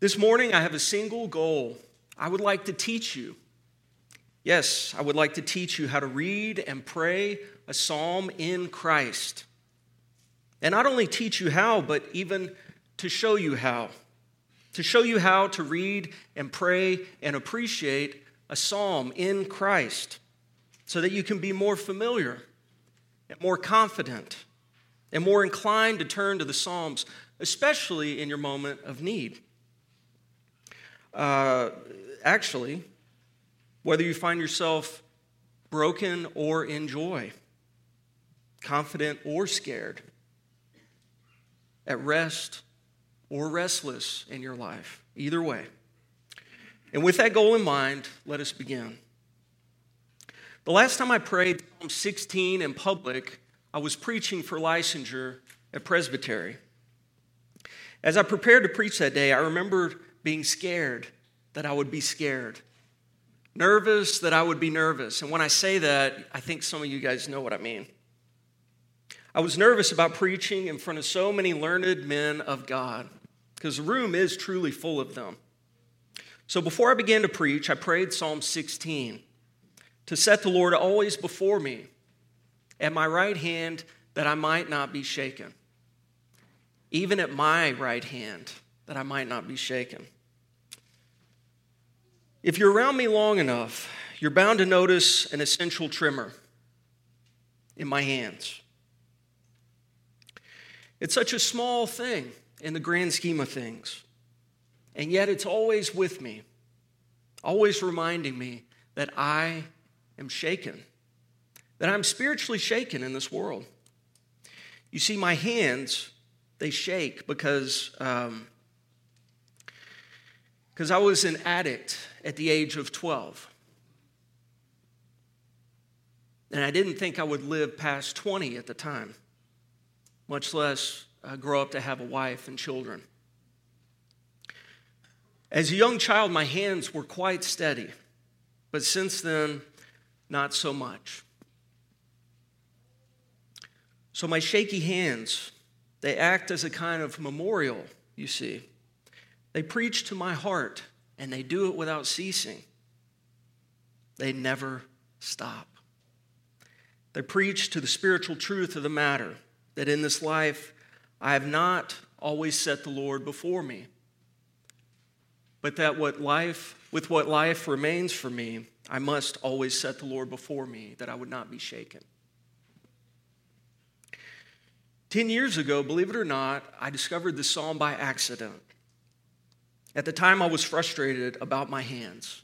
This morning, I have a single goal. I would like to teach you. Yes, I would like to teach you how to read and pray a psalm in Christ. And not only teach you how, but even to show you how. To show you how to read and pray and appreciate a psalm in Christ so that you can be more familiar and more confident and more inclined to turn to the Psalms, especially in your moment of need. Uh, actually, whether you find yourself broken or in joy, confident or scared, at rest or restless in your life, either way. And with that goal in mind, let us begin. The last time I prayed Psalm 16 in public, I was preaching for licensure at Presbytery. As I prepared to preach that day, I remembered being scared that I would be scared, nervous that I would be nervous. And when I say that, I think some of you guys know what I mean. I was nervous about preaching in front of so many learned men of God because the room is truly full of them. So before I began to preach, I prayed Psalm 16 to set the Lord always before me at my right hand that I might not be shaken. Even at my right hand that I might not be shaken. If you're around me long enough, you're bound to notice an essential tremor in my hands. It's such a small thing in the grand scheme of things, and yet it's always with me, always reminding me that I am shaken, that I'm spiritually shaken in this world. You see, my hands, they shake because. Um, because I was an addict at the age of 12. And I didn't think I would live past 20 at the time, much less uh, grow up to have a wife and children. As a young child, my hands were quite steady, but since then, not so much. So my shaky hands, they act as a kind of memorial, you see. They preach to my heart, and they do it without ceasing. They never stop. They preach to the spiritual truth of the matter that in this life I have not always set the Lord before me, but that what life, with what life remains for me, I must always set the Lord before me, that I would not be shaken. Ten years ago, believe it or not, I discovered this psalm by accident. At the time, I was frustrated about my hands,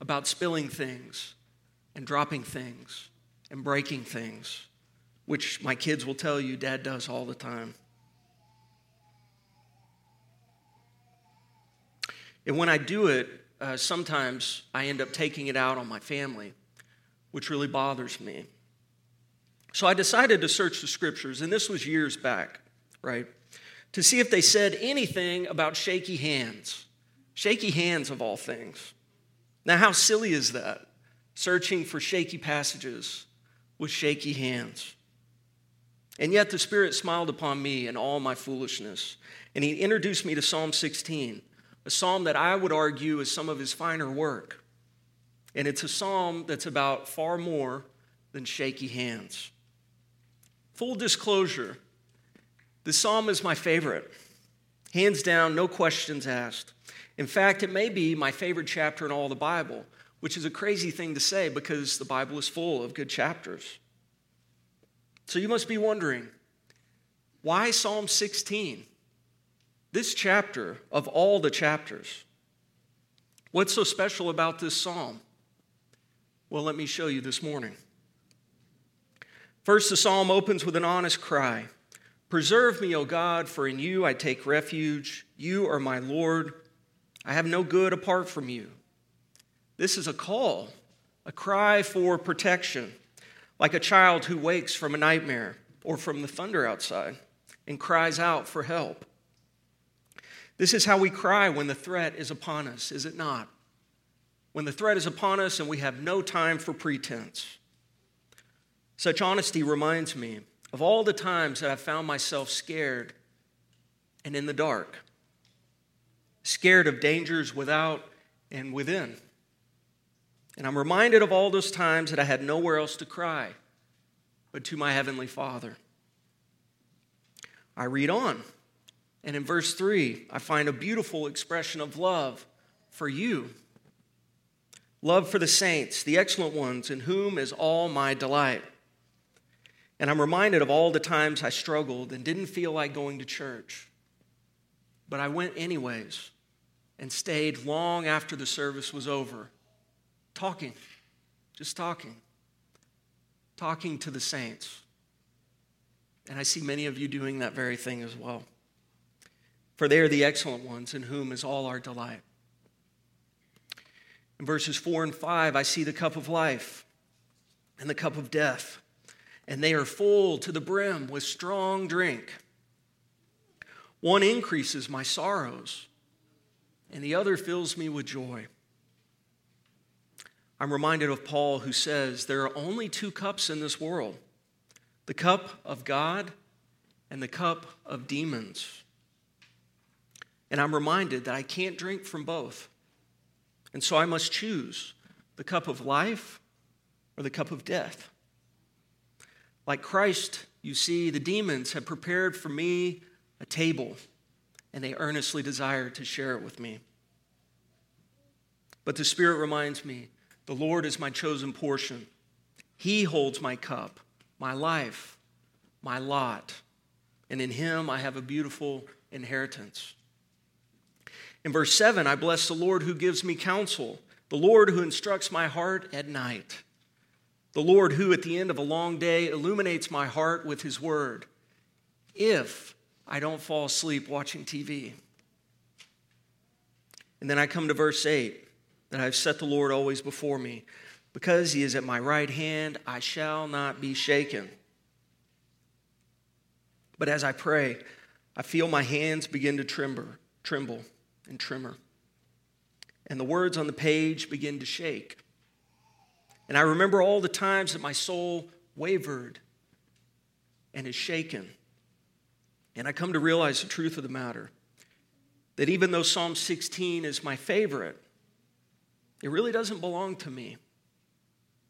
about spilling things and dropping things and breaking things, which my kids will tell you dad does all the time. And when I do it, uh, sometimes I end up taking it out on my family, which really bothers me. So I decided to search the scriptures, and this was years back, right? To see if they said anything about shaky hands. Shaky hands, of all things. Now, how silly is that? Searching for shaky passages with shaky hands. And yet the Spirit smiled upon me in all my foolishness, and He introduced me to Psalm 16 a psalm that I would argue is some of his finer work. And it's a psalm that's about far more than shaky hands. Full disclosure, this psalm is my favorite. Hands down, no questions asked. In fact, it may be my favorite chapter in all the Bible, which is a crazy thing to say because the Bible is full of good chapters. So you must be wondering why Psalm 16? This chapter, of all the chapters, what's so special about this psalm? Well, let me show you this morning. First, the psalm opens with an honest cry Preserve me, O God, for in you I take refuge. You are my Lord. I have no good apart from you. This is a call, a cry for protection, like a child who wakes from a nightmare or from the thunder outside and cries out for help. This is how we cry when the threat is upon us, is it not? When the threat is upon us and we have no time for pretense. Such honesty reminds me of all the times that I've found myself scared and in the dark. scared of dangers without and within. And I'm reminded of all those times that I had nowhere else to cry but to my Heavenly Father. I read on, and in verse 3, I find a beautiful expression of love for you. Love for the saints, the excellent ones, in whom is all my delight. And I'm reminded of all the times I struggled and didn't feel like going to church. But I went anyways and stayed long after the service was over, talking, just talking, talking to the saints. And I see many of you doing that very thing as well. For they are the excellent ones in whom is all our delight. In verses 4 and 5, I see the cup of life and the cup of death, and they are full to the brim with strong drink. One increases my sorrows, and the other fills me with joy. I'm reminded of Paul who says, There are only two cups in this world the cup of God and the cup of demons. And I'm reminded that I can't drink from both. And so I must choose the cup of life or the cup of death. Like Christ, you see, the demons have prepared for me a table, and they earnestly desire to share it with me. But the Spirit reminds me the Lord is my chosen portion. He holds my cup, my life, my lot, and in Him I have a beautiful inheritance. In verse 7, I bless the Lord who gives me counsel, the Lord who instructs my heart at night, the Lord who at the end of a long day illuminates my heart with His word, if I don't fall asleep watching TV. And then I come to verse 8 that I've set the Lord always before me. Because he is at my right hand, I shall not be shaken. But as I pray, I feel my hands begin to tremble, tremble and tremor. And the words on the page begin to shake. And I remember all the times that my soul wavered and is shaken. And I come to realize the truth of the matter that even though Psalm 16 is my favorite, it really doesn't belong to me.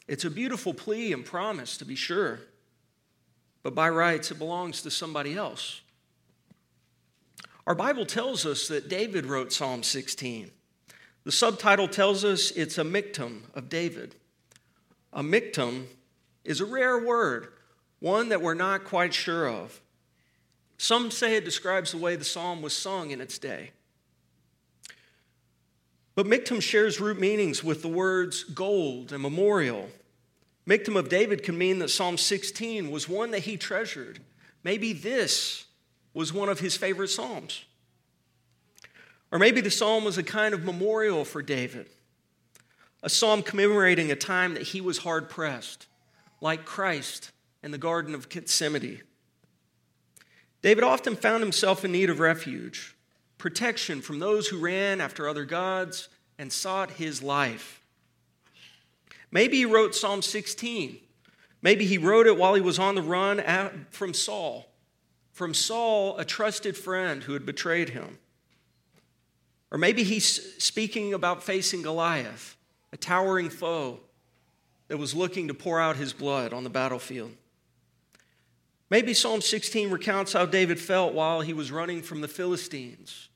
It's a beautiful plea and promise, to be sure, but by rights, it belongs to somebody else. Our Bible tells us that David wrote Psalm 16. The subtitle tells us it's a miktam of David. A miktam is a rare word, one that we're not quite sure of. Some say it describes the way the psalm was sung in its day. But miktam shares root meanings with the words gold and memorial. Miktam of David can mean that Psalm 16 was one that he treasured. Maybe this was one of his favorite psalms. Or maybe the psalm was a kind of memorial for David, a psalm commemorating a time that he was hard pressed, like Christ in the Garden of Gethsemane. David often found himself in need of refuge, protection from those who ran after other gods and sought his life. Maybe he wrote Psalm 16. Maybe he wrote it while he was on the run from Saul from Saul, a trusted friend who had betrayed him. Or maybe he's speaking about facing Goliath, a towering foe that was looking to pour out his blood on the battlefield. Maybe Psalm 16 recounts how David felt while he was running from the Philistines,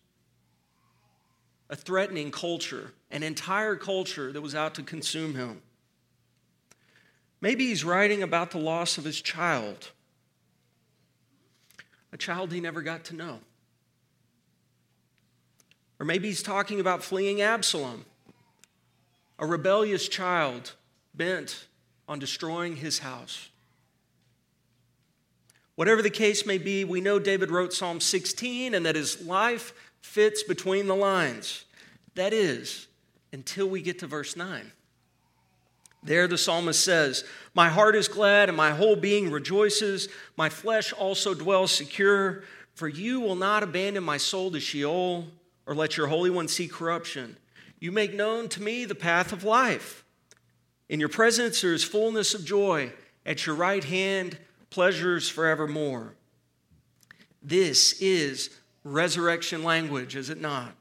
a threatening culture, an entire culture that was out to consume him. Maybe he's writing about the loss of his child a child he never got to know. Or maybe he's talking about fleeing Absalom, a rebellious child bent on destroying his house. Whatever the case may be, we know David wrote Psalm 16 and that his life fits between the lines. That is, until we get to verse 9. There, the psalmist says, My heart is glad and my whole being rejoices. My flesh also dwells secure, for you will not abandon my soul to Sheol or let your Holy One see corruption. You make known to me the path of life. In your presence there is fullness of joy. At your right hand, pleasures forevermore. This is resurrection language, is it not?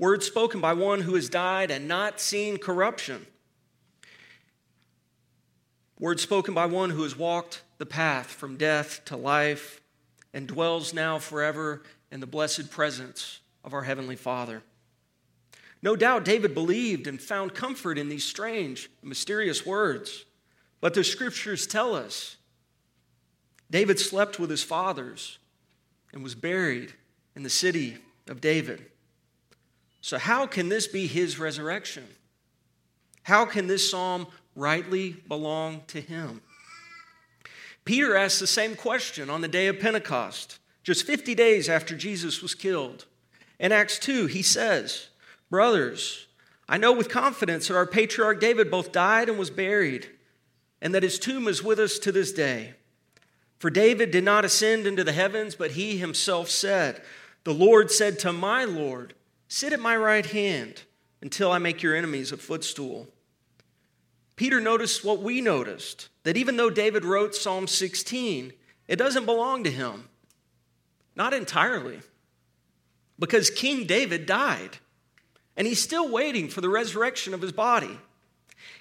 words spoken by one who has died and not seen corruption. Words spoken by one who has walked the path from death to life and dwells now forever in the blessed presence of our Heavenly Father. No doubt David believed and found comfort in these strange, mysterious words. But the scriptures tell us David slept with his fathers and was buried in the city of David. So, how can this be his resurrection? How can this psalm rightly belong to him? Peter asked the same question on the day of Pentecost, just 50 days after Jesus was killed. In Acts 2, he says, Brothers, I know with confidence that our patriarch David both died and was buried, and that his tomb is with us to this day. For David did not ascend into the heavens, but he himself said, The Lord said to my Lord, Sit at my right hand until I make your enemies a footstool. Peter noticed what we noticed that even though David wrote Psalm 16, it doesn't belong to him. Not entirely. Because King David died, and he's still waiting for the resurrection of his body.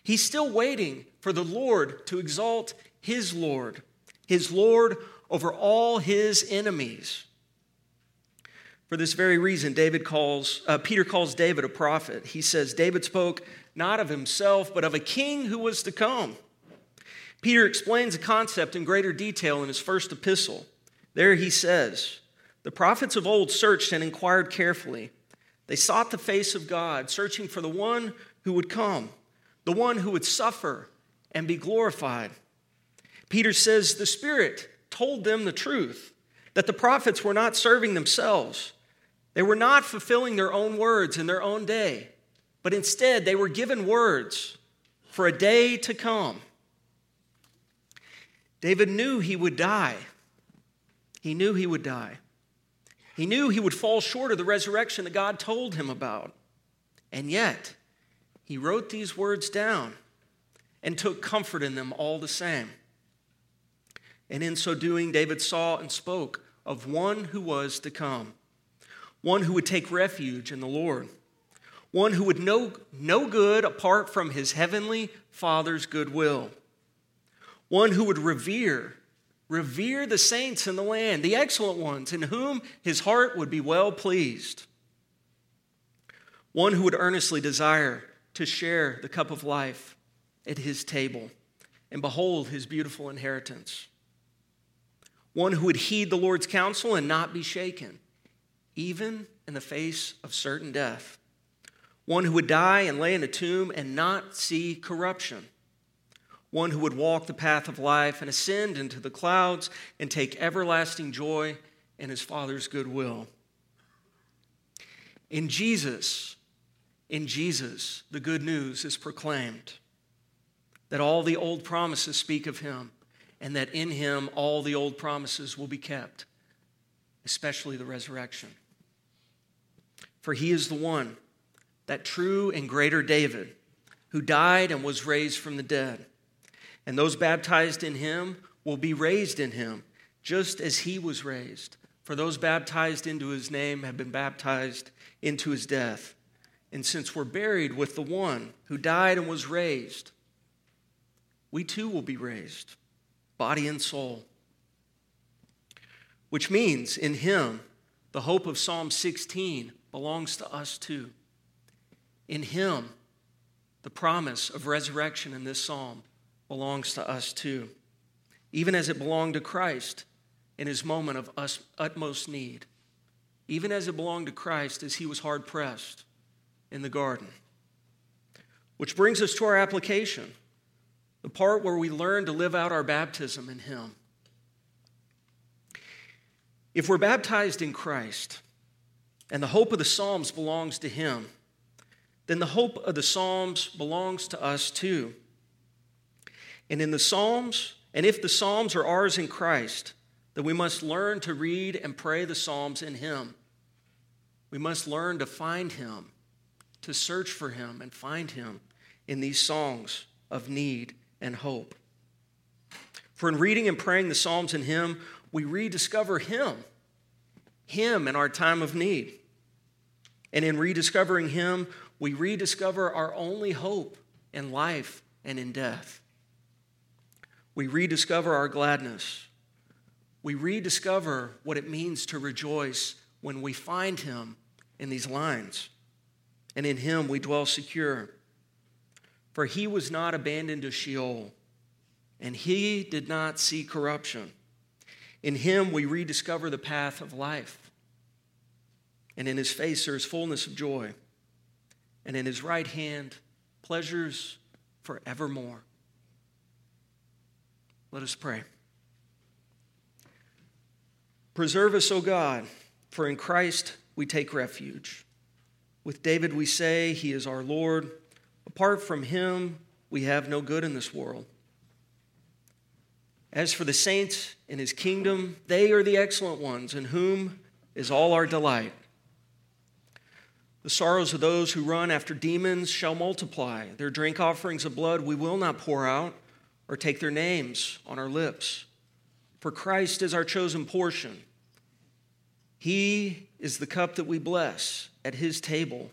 He's still waiting for the Lord to exalt his Lord his Lord over all his enemies. For this very reason, David calls, uh, Peter calls David a prophet. He says, David spoke not of himself, but of a king who was to come. Peter explains the concept in greater detail in his first epistle. There he says, The prophets of old searched and inquired carefully. They sought the face of God, searching for the one who would come, the one who would suffer and be glorified. Peter says the Spirit told them the truth that the prophets were not serving themselves. They were not fulfilling their own words in their own day, but instead they were given words for a day to come. David knew he would die. He knew he would die. He knew he would fall short of the resurrection that God told him about. And yet, he wrote these words down and took comfort in them all the same. And in so doing, David saw and spoke of one who was to come, one who would take refuge in the Lord, one who would know no good apart from his heavenly Father's goodwill, one who would revere, revere the saints in the land, the excellent ones, in whom his heart would be well pleased, one who would earnestly desire to share the cup of life at his table and behold his beautiful inheritance. One who would heed the Lord's counsel and not be shaken, even in the face of certain death, one who would die and lay in a tomb and not see corruption, one who would walk the path of life and ascend into the clouds and take everlasting joy in his Father's goodwill. In Jesus, in Jesus, the good news is proclaimed that all the old promises speak of him and that in him all the old promises will be kept, especially the resurrection. For he is the one, that true and greater David, who died and was raised from the dead. And those baptized in him will be raised in him, just as he was raised. For those baptized into his name have been baptized into his death. And since we're buried with the one who died and was raised, we too will be raised body and soul. Which means in Him, the hope of Psalm 16 belongs to us too. In Him, the promise of resurrection in this psalm belongs to us too, even as it belonged to Christ in his moment of us utmost need, even as it belonged to Christ as he was hard pressed in the garden. Which brings us to our application the part where we learn to live out our baptism in Him. If we're baptized in Christ and the hope of the Psalms belongs to Him, then the hope of the Psalms belongs to us too. And in the Psalms, and if the Psalms are ours in Christ, then we must learn to read and pray the Psalms in Him. We must learn to find Him, to search for Him and find Him in these songs of need and hope. For in reading and praying the Psalms in Him, we rediscover Him, Him in our time of need. And in rediscovering Him, we rediscover our only hope in life and in death. We rediscover our gladness. We rediscover what it means to rejoice when we find Him in these lines. And in Him we dwell secure. For He was not abandoned to Sheol, and He did not see corruption. In Him we rediscover the path of life. And in His face there is fullness of joy. And in His right hand, pleasures forevermore. Let us pray. Preserve us, O God, for in Christ we take refuge. With David we say, He is our Lord. Apart from Him, we have no good in this world. As for the saints in His kingdom, they are the excellent ones, in whom is all our delight. The sorrows of those who run after demons shall multiply. Their drink offerings of blood we will not pour out or take their names on our lips. For Christ is our chosen portion. He is the cup that we bless at his table,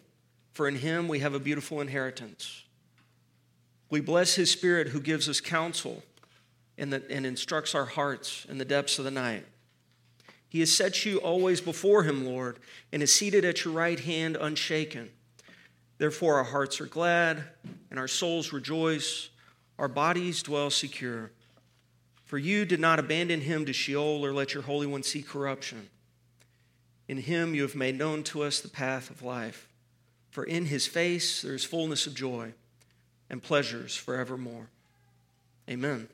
for in him we have a beautiful inheritance. We bless his spirit who gives us counsel and, the, and instructs our hearts in the depths of the night. He has set you always before him, Lord, and is seated at your right hand unshaken. Therefore, our hearts are glad and our souls rejoice, our bodies dwell secure. For you did not abandon him to Sheol or let your Holy One see corruption. In him you have made known to us the path of life. For in his face there is fullness of joy and pleasures forevermore. Amen.